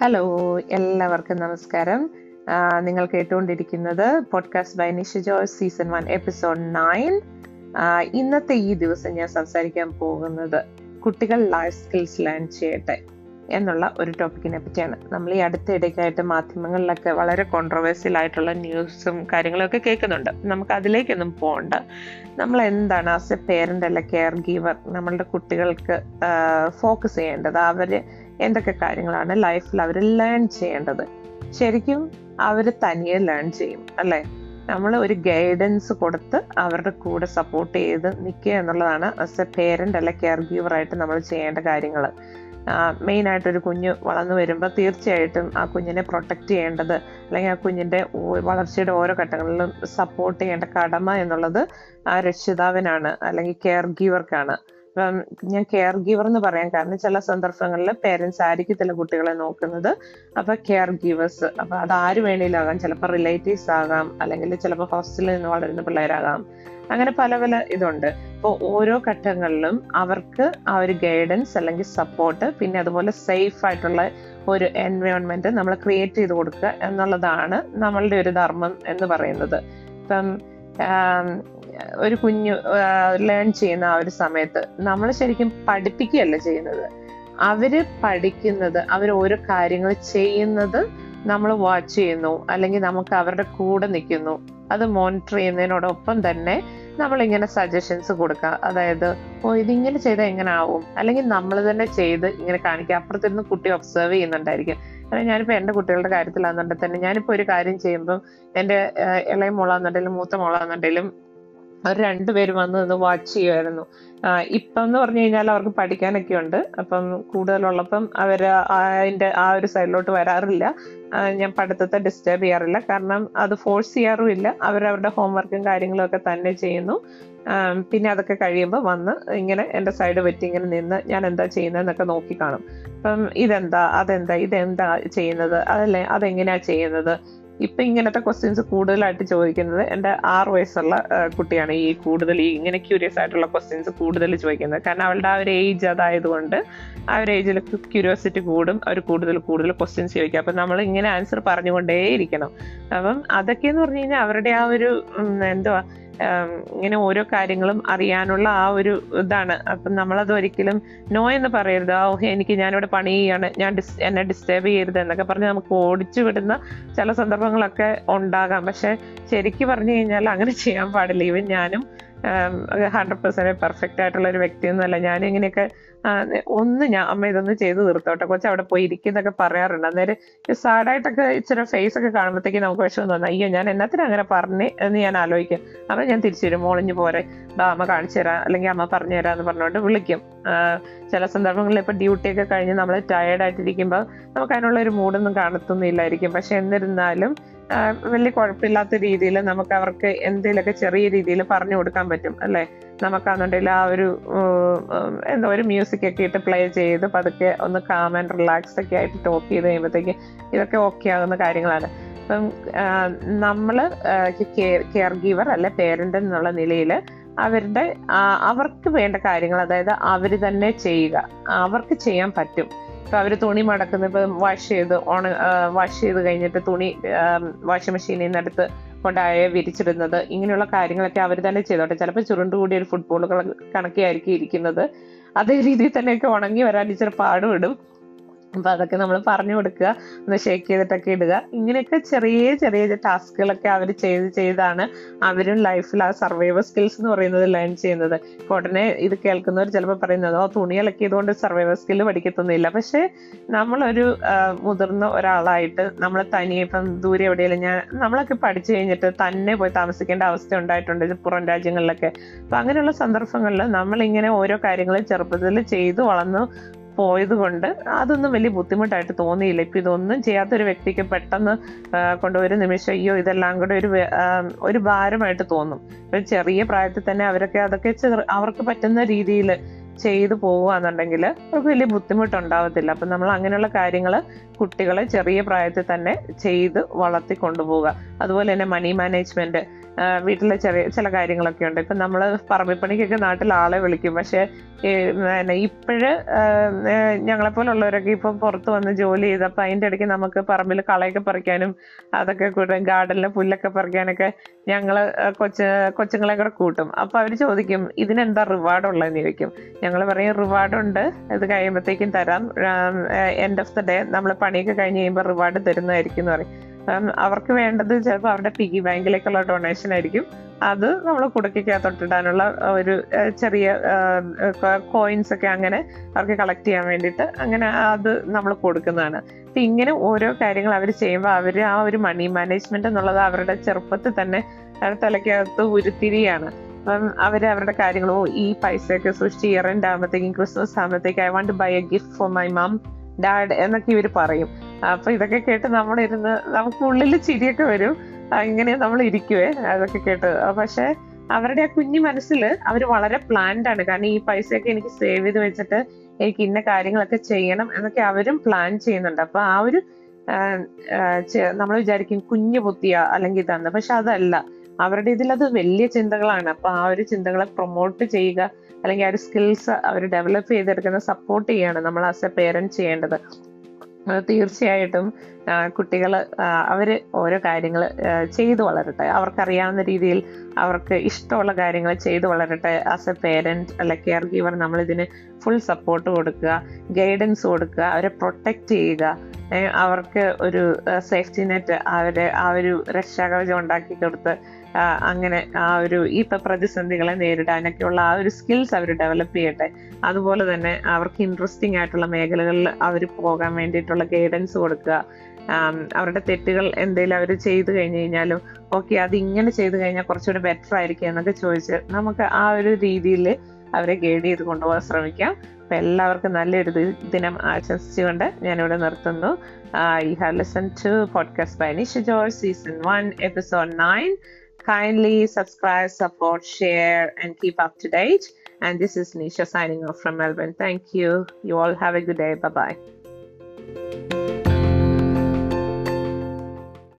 Hello എല്ലാവർക്കും നമസ്കാരം. നിങ്ങൾ കേട്ടുകൊണ്ടിരിക്കുന്നത് podcast by Nisha Joy season one episode nine ഇന്നത്തെ ഈ ദിവസം ഞാൻ സംസാരിക്കാൻ പോകുന്നത് കുട്ടികൾ ലൈഫ് സ്കിൽസ് ലേൺ ചെയ്യട്ടെ എന്നുള്ള ഒരു ടോപ്പിക്കിനെ പറ്റിയാണ്. നമ്മൾ ഈ അടുത്തിടയ്ക്കായിട്ട് മാധ്യമങ്ങളിലൊക്കെ വളരെ കോൺട്രവേഴ്സ്യൽ ആയിട്ടുള്ള ന്യൂസും കാര്യങ്ങളൊക്കെ കേൾക്കുന്നുണ്ട്. നമുക്ക് അതിലേക്കൊന്നും പോകണ്ട നമ്മൾ എന്താണ് ആസ് എ പേരന്റ് അല്ല കെയർ ഗീവർ നമ്മളുടെ കുട്ടികൾക്ക് ഫോക്കസ് ചെയ്യേണ്ടത്. അവർ എന്തൊക്കെ കാര്യങ്ങളാണ് ലൈഫിൽ അവർ ലേൺ ചെയ്യേണ്ടത്? ശരിക്കും അവർ തനിയെ ലേൺ ചെയ്യും അല്ലെ? നമ്മൾ ഒരു ഗൈഡൻസ് കൊടുത്ത് അവരുടെ കൂടെ സപ്പോർട്ട് ചെയ്ത് നിൽക്കുക എന്നുള്ളതാണ് ആസ് എ പേരന്റ് അല്ലെ കെയർ ഗീവർ ആയിട്ട് നമ്മൾ ചെയ്യേണ്ട കാര്യങ്ങൾ മെയിൻ ആയിട്ട് ഒരു കുഞ്ഞ് വളർന്നു വരുമ്പോൾ തീർച്ചയായിട്ടും ആ കുഞ്ഞിനെ പ്രൊട്ടക്റ്റ് ചെയ്യേണ്ടത് അല്ലെങ്കിൽ ആ കുഞ്ഞിന്റെ വളർച്ചയുടെ ഓരോ ഘട്ടങ്ങളിലും സപ്പോർട്ട് ചെയ്യേണ്ട കടമ എന്നുള്ളത് ആ രക്ഷിതാവിനാണ് അല്ലെങ്കിൽ കെയർ ഗീവർക്കാണ് ഞാൻ കെയർ ഗീവർ എന്ന് പറയാം. കാരണം ചില സന്ദർഭങ്ങളിൽ പേരൻസ് ആയിരിക്കത്തില്ല കുട്ടികളെ നോക്കുന്നത്. അപ്പൊ കെയർ ഗീവേഴ്സ് അപ്പൊ അത് ആര് വേണേലും ആകാം ചിലപ്പോൾ റിലേറ്റീവ്സ് ആകാം. അല്ലെങ്കിൽ ചിലപ്പോൾ ഹോസ്റ്റലിൽ നിന്ന് വളരുന്ന പിള്ളേരാകാം. അങ്ങനെ പല പല ഇതുണ്ട്. അപ്പോൾ ഓരോ ഘട്ടങ്ങളിലും അവർക്ക് ആ ഒരു ഗൈഡൻസ് അല്ലെങ്കിൽ സപ്പോർട്ട് പിന്നെ അതുപോലെ സേഫ് ആയിട്ടുള്ള ഒരു എൻവയോൺമെന്റ് നമ്മൾ ക്രിയേറ്റ് ചെയ്ത് കൊടുക്കുക എന്നുള്ളതാണ് നമ്മളുടെ ഒരു ധർമ്മം എന്ന് പറയുന്നത്. ഇപ്പം ഒരു കുഞ്ഞു ലേൺ ചെയ്യുന്ന ആ ഒരു സമയത്ത് നമ്മൾ ശരിക്കും പഠിപ്പിക്കുകയല്ല ചെയ്യുന്നത്. അവർ പഠിക്കുന്നത് അവർ ഓരോ കാര്യങ്ങൾ ചെയ്യുന്നത് നമ്മൾ വാച്ച് ചെയ്യുന്നു. അല്ലെങ്കിൽ നമുക്ക് അവരുടെ കൂടെ നിൽക്കുന്നു. അത് മോണിറ്റർ ചെയ്യുന്നതിനോടൊപ്പം തന്നെ നമ്മൾ ഇങ്ങനെ സജഷൻസ് കൊടുക്കുക. അതായത് ഓ ഇതിങ്ങനെ ചെയ്താൽ എങ്ങനെ ആവും? അല്ലെങ്കിൽ നമ്മൾ തന്നെ ചെയ്ത് ഇങ്ങനെ കാണിക്കുക. അപ്പുറത്തിരുന്ന് കുട്ടി ഒബ്സർവ് ചെയ്യുന്നുണ്ടായിരിക്കും. കാരണം ഞാനിപ്പോൾ എന്റെ കുട്ടികളുടെ കാര്യത്തിലാണെന്നുണ്ടെങ്കിൽ തന്നെ ഞാനിപ്പോൾ ഒരു കാര്യം ചെയ്യുമ്പം എന്റെ ഇളയ മോളാന്നുണ്ടെങ്കിലും മൂത്ത മോളാന്നുണ്ടെങ്കിലും അവർ രണ്ടുപേരും വന്ന് നിന്ന് വാച്ച് ചെയ്യുമായിരുന്നു ഇപ്പം എന്ന് പറഞ്ഞു കഴിഞ്ഞാൽ അവർക്ക് പഠിക്കാനൊക്കെ ഉണ്ട് അപ്പം കൂടുതലുള്ളപ്പം അവർ അതിന്റെ ആ ഒരു സൈഡിലോട്ട് വരാറില്ല. ഞാൻ പഠിത്തത്തെ ഡിസ്റ്റർബ് ചെയ്യാറില്ല. കാരണം അത് ഫോഴ്സ് ചെയ്യാറുമില്ല. അവരവരുടെ ഹോംവർക്കും കാര്യങ്ങളും ഒക്കെ തന്നെ ചെയ്യുന്നു. പിന്നെ അതൊക്കെ കഴിയുമ്പോൾ വന്ന് ഇങ്ങനെ എന്റെ സൈഡ് പറ്റി ഇങ്ങനെ നിന്ന് ഞാൻ എന്താ ചെയ്യുന്നതെന്നൊക്കെ നോക്കി കാണും. അപ്പം ഇതെന്താ? അതെന്താ? ഇതെന്താ ചെയ്യുന്നത്? അതല്ലേ? അതെങ്ങനെയാ ചെയ്യുന്നത്? ഇപ്പൊ ഇങ്ങനത്തെ ക്വസ്റ്റ്യൻസ് കൂടുതലായിട്ട് ചോദിക്കുന്നത് എന്റെ ആറ് വയസ്സുള്ള കുട്ടിയാണ് ഈ കൂടുതൽ ഈ ഇങ്ങനെ ക്യൂരിയസ് ആയിട്ടുള്ള ക്വസ്റ്റ്യൻസ് കൂടുതൽ ചോദിക്കുന്നത്. കാരണം അവളുടെ ആ ഒരു ഏജ് അതായതുകൊണ്ട് ആ ഒരു ഏജിൽ ക്യൂരിയോസിറ്റി കൂടും അവർ കൂടുതൽ കൂടുതൽ ക്വസ്റ്റ്യൻസ് ചോദിക്കും. അപ്പം നമ്മൾ ഇങ്ങനെ ആൻസർ പറഞ്ഞുകൊണ്ടേയിരിക്കണം. അപ്പം അതൊക്കെ എന്ന് പറഞ്ഞു കഴിഞ്ഞാൽ അവരുടെ ആ ഒരു എന്തുവാ ഇങ്ങനെ ഓരോ കാര്യങ്ങളും അറിയാനുള്ള ആ ഒരു ഇതാണ്. അപ്പം നമ്മളത് ഒരിക്കലും നോ എന്ന് പറയരുത്. ആ ഓഹ് എനിക്ക് ഞാനിവിടെ പണി ചെയ്യാണ്. ഞാൻ ഡിസ് എന്നെ ഡിസ്റ്റേബ് ചെയ്യരുത് എന്നൊക്കെ പറഞ്ഞ് നമുക്ക് ഓടിച്ചു വിടുന്ന ചില സന്ദർഭങ്ങളൊക്കെ ഉണ്ടാകാം. പക്ഷെ ശരിക്കും പറഞ്ഞു കഴിഞ്ഞാൽ അങ്ങനെ ചെയ്യാൻ പാടില്ല. ഇവൻ ഞാനും ഹൺഡ്രഡ് പെർസെന്റ് പെർഫെക്റ്റ് ആയിട്ടുള്ള ഒരു വ്യക്തിയൊന്നുമല്ല. ഞാൻ ഇങ്ങനെയൊക്കെ ഒന്ന് ഞാൻ അമ്മ ഇതൊന്ന് ചെയ്ത് തീർത്തോട്ടെ. കൊച്ചു അവിടെ പോയി ഇരിക്കുന്നൊക്കെ പറയാറുണ്ട്. അന്നേരം സാഡായിട്ടൊക്കെ ഇച്ചിരി ഫേസ് ഒക്കെ കാണുമ്പോഴത്തേക്ക് നമുക്ക് വിഷമം തോന്നുന്നു അയ്യോ ഞാൻ എന്നത്തിന് അങ്ങനെ പറഞ്ഞു എന്ന് ഞാൻ ആലോചിക്കും. അപ്പൊ ഞാൻ തിരിച്ചു വരും. മോളിഞ്ഞ് പോരെ. ബാ അമ്മ കാണിച്ചു തരാം. അല്ലെങ്കിൽ അമ്മ പറഞ്ഞു തരാം എന്ന് പറഞ്ഞുകൊണ്ട് വിളിക്കും. ചില സന്ദർഭങ്ങളിൽ ഇപ്പൊ ഡ്യൂട്ടി ഒക്കെ കഴിഞ്ഞ് നമ്മൾ ടയേർഡ് ആയിട്ടിരിക്കുമ്പോൾ നമുക്ക് അതിനുള്ള ഒരു മൂഡൊന്നും കാണത്തൊന്നുമില്ലായിരിക്കും പക്ഷെ എന്നിരുന്നാലും വലിയ കുഴപ്പമില്ലാത്ത രീതിയിൽ നമുക്ക് അവർക്ക് എന്തെങ്കിലുമൊക്കെ ചെറിയ രീതിയിൽ പറഞ്ഞു കൊടുക്കാൻ പറ്റും അല്ലെ? നമുക്കാണെന്നുണ്ടെങ്കിൽ ആ ഒരു എന്താ ഒരു മ്യൂസിക് ഒക്കെ ഇട്ട് പ്ലേ ചെയ്ത് പതുക്കെ ഒന്ന് കാം ആൻഡ് റിലാക്സ് ഒക്കെ ആയിട്ട് ടോക്ക് ചെയ്ത് കഴിയുമ്പോഴത്തേക്ക് ഇതൊക്കെ ഓക്കെ ആകുന്ന കാര്യങ്ങളാണ്. അപ്പം നമ്മൾ കെയർ ഗീവർ അല്ലെ പേരന്റ് എന്നുള്ള നിലയിൽ അവരുടെ അവർക്ക് വേണ്ട കാര്യങ്ങൾ അതായത് അവർ തന്നെ ചെയ്യുക അവർക്ക് ചെയ്യാൻ പറ്റും. ഇപ്പൊ അവർ തുണി മടക്കുന്ന ഇപ്പൊ വാഷ് ചെയ്ത് ഓണ വാഷ് ചെയ്ത് കഴിഞ്ഞിട്ട് തുണി വാഷിംഗ് മെഷീനിൽ നിന്ന് എടുത്ത് കൊണ്ടായ വിരിച്ചിടുന്നത്. ഇങ്ങനെയുള്ള കാര്യങ്ങളൊക്കെ അവർ തന്നെ ചെയ്തോട്ടെ. ചിലപ്പോൾ ചുരുണ്ട് കൂടിയ ഒരു കണക്കെ കണക്കിയായിരിക്കും ഇരിക്കുന്നത്. അതേ രീതിയിൽ തന്നെയൊക്കെ ഉണങ്ങി വരാൻ ഇച്ചിരി പാടുപെടും അപ്പൊ അതൊക്കെ നമ്മൾ പറഞ്ഞു കൊടുക്കുക ഒന്ന് ഷേക്ക് ചെയ്തിട്ടൊക്കെ ഇടുക. ഇങ്ങനെയൊക്കെ ചെറിയ ചെറിയ ടാസ്കുകളൊക്കെ അവർ ചെയ്ത് ചെയ്താണ് അവരും ലൈഫിൽ ആ സർവൈവൽ സ്കിൽസ് എന്ന് പറയുന്നത് ലേൺ ചെയ്യുന്നത്. ഇപ്പൊ ഉടനെ ഇത് കേൾക്കുന്നവർ ചിലപ്പോൾ പറയുന്നത് ഓ തുണി ഇളക്കിയതുകൊണ്ട് സർവൈവൽ സ്കില്ല് പഠിക്കത്തൊന്നുമില്ല. പക്ഷെ നമ്മളൊരു മുതിർന്ന ഒരാളായിട്ട് നമ്മൾ തനിയെ ഇപ്പം ദൂരെ എവിടെയെങ്കിലും ഞാൻ നമ്മളൊക്കെ പഠിച്ചു കഴിഞ്ഞിട്ട് തന്നെ പോയി താമസിക്കേണ്ട അവസ്ഥ ഉണ്ടായിട്ടുണ്ട് പുറം രാജ്യങ്ങളിലൊക്കെ. അപ്പൊ അങ്ങനെയുള്ള സന്ദർഭങ്ങളിൽ നമ്മളിങ്ങനെ ഓരോ കാര്യങ്ങളും ചെറുപ്പത്തിൽ ചെയ്തു വളർന്നു പോയത് കൊണ്ട് അതൊന്നും വലിയ ബുദ്ധിമുട്ടായിട്ട് തോന്നിയില്ല. ഇപ്പൊ ഇതൊന്നും ചെയ്യാത്ത ഒരു വ്യക്തിക്ക് പെട്ടെന്ന് കൊണ്ട് ഒരു നിമിഷം അയ്യോ ഇതെല്ലാം കൂടെ ഒരു ഒരു ഭാരമായിട്ട് തോന്നും. ഒരു ചെറിയ പ്രായത്തിൽ തന്നെ അവരൊക്കെ അതൊക്കെ അവർക്ക് പറ്റുന്ന രീതിയിൽ ചെയ്തു പോവുകയാണെന്നുണ്ടെങ്കിൽ അവർക്ക് വലിയ ബുദ്ധിമുട്ടുണ്ടാവത്തില്ല. അപ്പം നമ്മൾ അങ്ങനെയുള്ള കാര്യങ്ങൾ കുട്ടികളെ ചെറിയ പ്രായത്തിൽ തന്നെ ചെയ്ത് വളർത്തി കൊണ്ടുപോവുക അതുപോലെ തന്നെ മണി മാനേജ്മെന്റ് ആ, വീട്ടിലെ ചെറിയ ചില കാര്യങ്ങളൊക്കെ ഉണ്ട്. ഇപ്പം നമ്മൾ പറമ്പിപ്പണിക്കൊക്കെ നാട്ടിൽ ആളെ വിളിക്കും. പക്ഷേ ഇപ്പോഴ് ഞങ്ങളെപ്പോലുള്ളവരൊക്കെ ഇപ്പം പുറത്ത് വന്ന് ജോലി ചെയ്തപ്പോൾ അതിന്റെ ഇടയ്ക്ക് നമുക്ക് പറമ്പിൽ കളയൊക്കെ പറിക്കാനും അതൊക്കെ കൂട്ടും ഗാർഡനിലെ പുല്ലൊക്കെ പറിക്കാനൊക്കെ ഞങ്ങൾ കൊച്ച് കൊച്ചുങ്ങളെ കൂടെ കൂട്ടും. അപ്പോൾ അവർ ചോദിക്കും ഇതിനെന്താ റിവാർഡ് ഉള്ളതെന്ന് ചോദിക്കും. ഞങ്ങൾ പറയും റിവാർഡുണ്ട്. ഇത് കഴിയുമ്പോഴത്തേക്കും തരാം. എൻഡ് ഓഫ് ദ ഡേ നമ്മൾ പണിയൊക്കെ കഴിഞ്ഞ് കഴിയുമ്പോൾ റിവാർഡ് തരുന്നതായിരിക്കും എന്ന് പറയും. അപ്പം അവർക്ക് വേണ്ടത് ചിലപ്പോൾ അവരുടെ പിഗി ബാങ്കിലേക്കുള്ള ഡൊണേഷൻ ആയിരിക്കും. അത് നമ്മൾ കുടുക്കിക്കകത്തൊട്ടിടാനുള്ള ഒരു ചെറിയ കോയിൻസ് ഒക്കെ അങ്ങനെ അവർക്ക് കളക്ട് ചെയ്യാൻ വേണ്ടിയിട്ട് അങ്ങനെ അത് നമ്മൾ കൊടുക്കുന്നതാണ്. അപ്പൊ ഇങ്ങനെ ഓരോ കാര്യങ്ങൾ അവർ ചെയ്യുമ്പോൾ അവർ ആ ഒരു മണി മാനേജ്മെന്റ് എന്നുള്ളത് അവരുടെ ചെറുപ്പത്തിൽ തന്നെ തലയ്ക്കകത്ത് ഉരുത്തിരിയാണ്. അപ്പം അവർ അവരുടെ കാര്യങ്ങൾ ഓ ഈ പൈസയൊക്കെ സൂക്ഷിച്ച് ഇയർ എൻഡ് ആകുമ്പോഴത്തേക്കും ക്രിസ്മസ് ആകുമ്പോഴത്തേക്കും I want buy a gift for my mum dad എന്നൊക്കെ ഇവർ പറയും. അപ്പൊ ഇതൊക്കെ കേട്ട് നമ്മളിരുന്ന് നമുക്ക് ഉള്ളിൽ ചിരിയൊക്കെ വരും. ഇങ്ങനെ നമ്മൾ ഇരിക്കുവേ അതൊക്കെ കേട്ട്. പക്ഷെ അവരുടെ ആ കുഞ്ഞു മനസ്സിൽ അവർ വളരെ പ്ലാൻഡ് ആണ്. കാരണം ഈ പൈസയൊക്കെ എനിക്ക് സേവ് ചെയ്ത് വെച്ചിട്ട് എനിക്ക് ഇന്ന കാര്യങ്ങളൊക്കെ ചെയ്യണം എന്നൊക്കെ അവരും പ്ലാൻ ചെയ്യുന്നുണ്ട്. അപ്പൊ ആ ഒരു നമ്മൾ വിചാരിക്കും കുഞ്ഞു പൊത്തിയ അല്ലെങ്കിൽ ഇതാണ് പക്ഷെ അതല്ല. അവരുടെ ഇതിൽ അത് വലിയ ചിന്തകളാണ്. അപ്പൊ ആ ഒരു ചിന്തകളെ പ്രൊമോട്ട് ചെയ്യുക അല്ലെങ്കിൽ ആ ഒരു സ്കിൽസ് അവർ ഡെവലപ്പ് ചെയ്തെടുക്കുന്ന സപ്പോർട്ട് ചെയ്യാണ് നമ്മൾ ആസ് എ പേരന്റ് ചെയ്യേണ്ടത്. തീർച്ചയായിട്ടും കുട്ടികൾ അവർ ഓരോ കാര്യങ്ങൾ ചെയ്തു വളരട്ടെ. അവർക്കറിയാവുന്ന രീതിയിൽ അവർക്ക് ഇഷ്ടമുള്ള കാര്യങ്ങൾ ചെയ്തു വളരട്ടെ. ആസ് എ പേരന്റ് അല്ല കെയർ ഗീവർ നമ്മളിതിന് ഫുൾ സപ്പോർട്ട് കൊടുക്കുക ഗൈഡൻസ് കൊടുക്കുക അവരെ പ്രൊട്ടക്റ്റ് ചെയ്യുക. അവർക്ക് ഒരു സേഫ്റ്റി നെറ്റ് അവരെ ആ ഒരു രക്ഷാകവചം ഉണ്ടാക്കി കൊടുത്ത് അങ്ങനെ ആ ഒരു ഈ പ്രതിസന്ധികളെ നേരിടാനൊക്കെയുള്ള ആ ഒരു സ്കിൽസ് അവർ ഡെവലപ്പ് ചെയ്യട്ടെ. അതുപോലെ തന്നെ അവർക്ക് ഇൻട്രസ്റ്റിംഗ് ആയിട്ടുള്ള മേഖലകളിൽ അവർ പോകാൻ വേണ്ടിയിട്ടുള്ള ഗൈഡൻസ് കൊടുക്കുക. അവരുടെ തെറ്റുകൾ എന്തെങ്കിലും അവർ ചെയ്തു കഴിഞ്ഞു കഴിഞ്ഞാലും ഓക്കെ അത് ഇങ്ങനെ ചെയ്തു കഴിഞ്ഞാൽ കുറച്ചുകൂടി ബെറ്റർ ആയിരിക്കും എന്നൊക്കെ ചോദിച്ച് നമുക്ക് ആ ഒരു രീതിയിൽ അവരെ ഗൈഡ് ചെയ്ത് കൊണ്ടുപോകാൻ ശ്രമിക്കാം. അപ്പൊ എല്ലാവർക്കും നല്ലൊരു ദിനം ആശംസിച്ചുകൊണ്ട് ഞാനിവിടെ നിർത്തുന്നു. I have listen to podcast by Nisha George season one episode nine kindly subscribe support share and keep up to date. And this is nisha signing off from melbourne. Thank you. You all have a good day. Bye bye